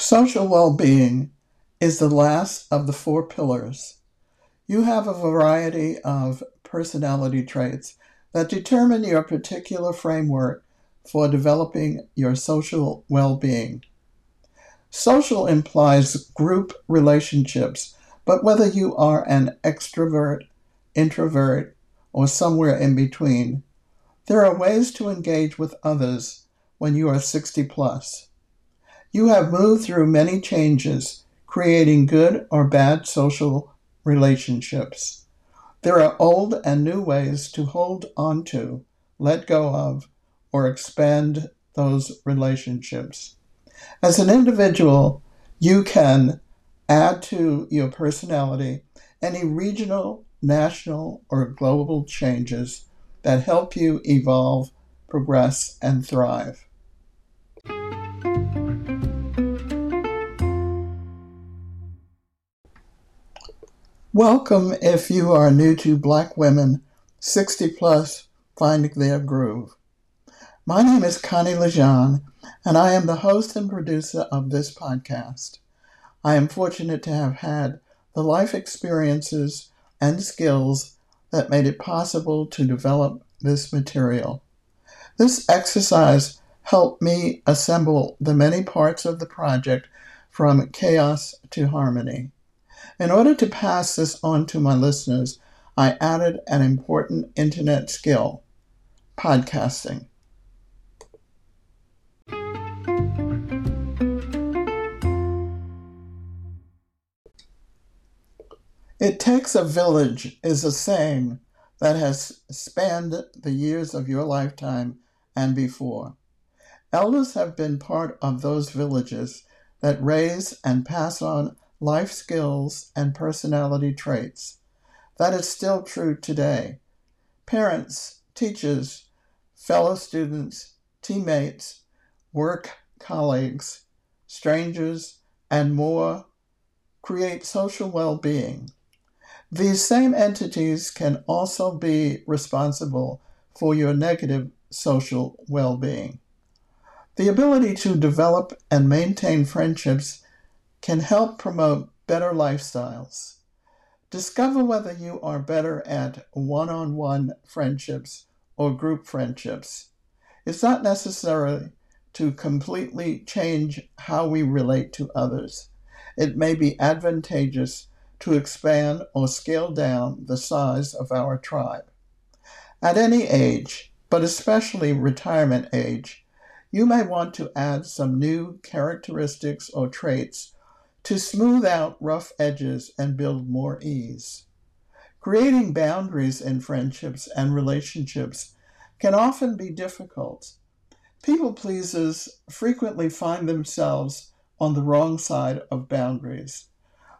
Social well being is the last of the four pillars. You have a variety of personality traits that determine your particular framework for developing your social well being. Social implies group relationships, but whether you are an extrovert, introvert, or somewhere in between, there are ways to engage with others when you are 60 plus. You have moved through many changes, creating good or bad social relationships. There are old and new ways to hold on to, let go of, or expand those relationships. As an individual, you can add to your personality any regional, national, or global changes that help you evolve, progress, and thrive. Welcome if you are new to Black Women 60 Plus Finding Their Groove. My name is Connie Le Gendre, and I am the host and producer of this podcast. I am fortunate to have had the life experiences and skills that made it possible to develop this material. This exercise helped me assemble the many parts of the project from chaos to harmony. In order to pass this on to my listeners, I added an important internet skill podcasting. It takes a village is a saying that has spanned the years of your lifetime and before. Elders have been part of those villages that raise and pass on life skills, and personality traits. That is still true today. Parents, teachers, fellow students, teammates, work colleagues, strangers, and more create social well being. These same entities can also be responsible for your negative social well being. The ability to develop and maintain friendships can help promote better lifestyles. Discover whether you are better at one on one friendships or group friendships. It's not necessary to completely change how we relate to others. It may be advantageous to expand or scale down the size of our tribe. At any age, but especially retirement age, you may want to add some new characteristics or traits to smooth out rough edges and build more ease. Creating boundaries in friendships and relationships can often be difficult. People pleasers frequently find themselves on the wrong side of boundaries.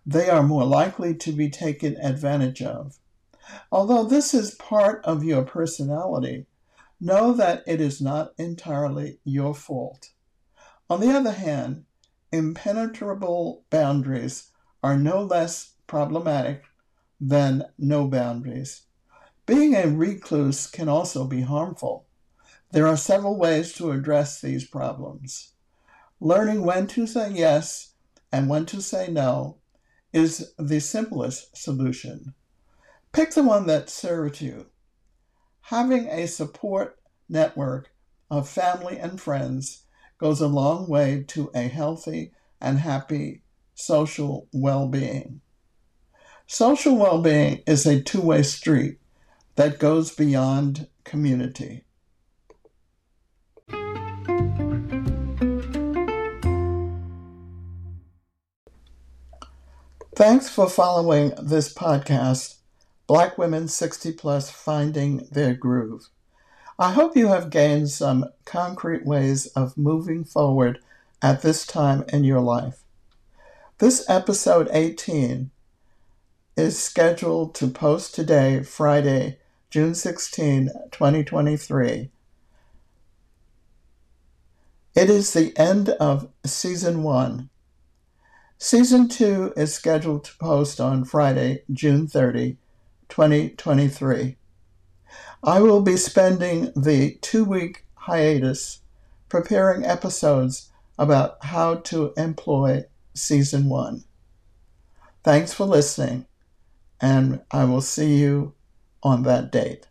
They are more likely to be taken advantage of. Although this is part of your personality, know that it is not entirely your fault. On the other hand, impenetrable boundaries are no less problematic than no boundaries. Being a recluse can also be harmful. There are several ways to address these problems. Learning when to say yes and when to say no is the simplest solution. Pick the one that serves you. Having a support network of family and friends goes a long way to a healthy and happy social well being. Social well being is a two way street that goes beyond community. Thanks for following this podcast, Black Women 60 Plus Finding Their Groove. I hope you have gained some concrete ways of moving forward at this time in your life. This episode 18 is scheduled to post today, Friday, June 16, 2023. It is the end of season one. Season two is scheduled to post on Friday, June 30, 2023. I will be spending the two week hiatus preparing episodes about how to employ season one. Thanks for listening, and I will see you on that date.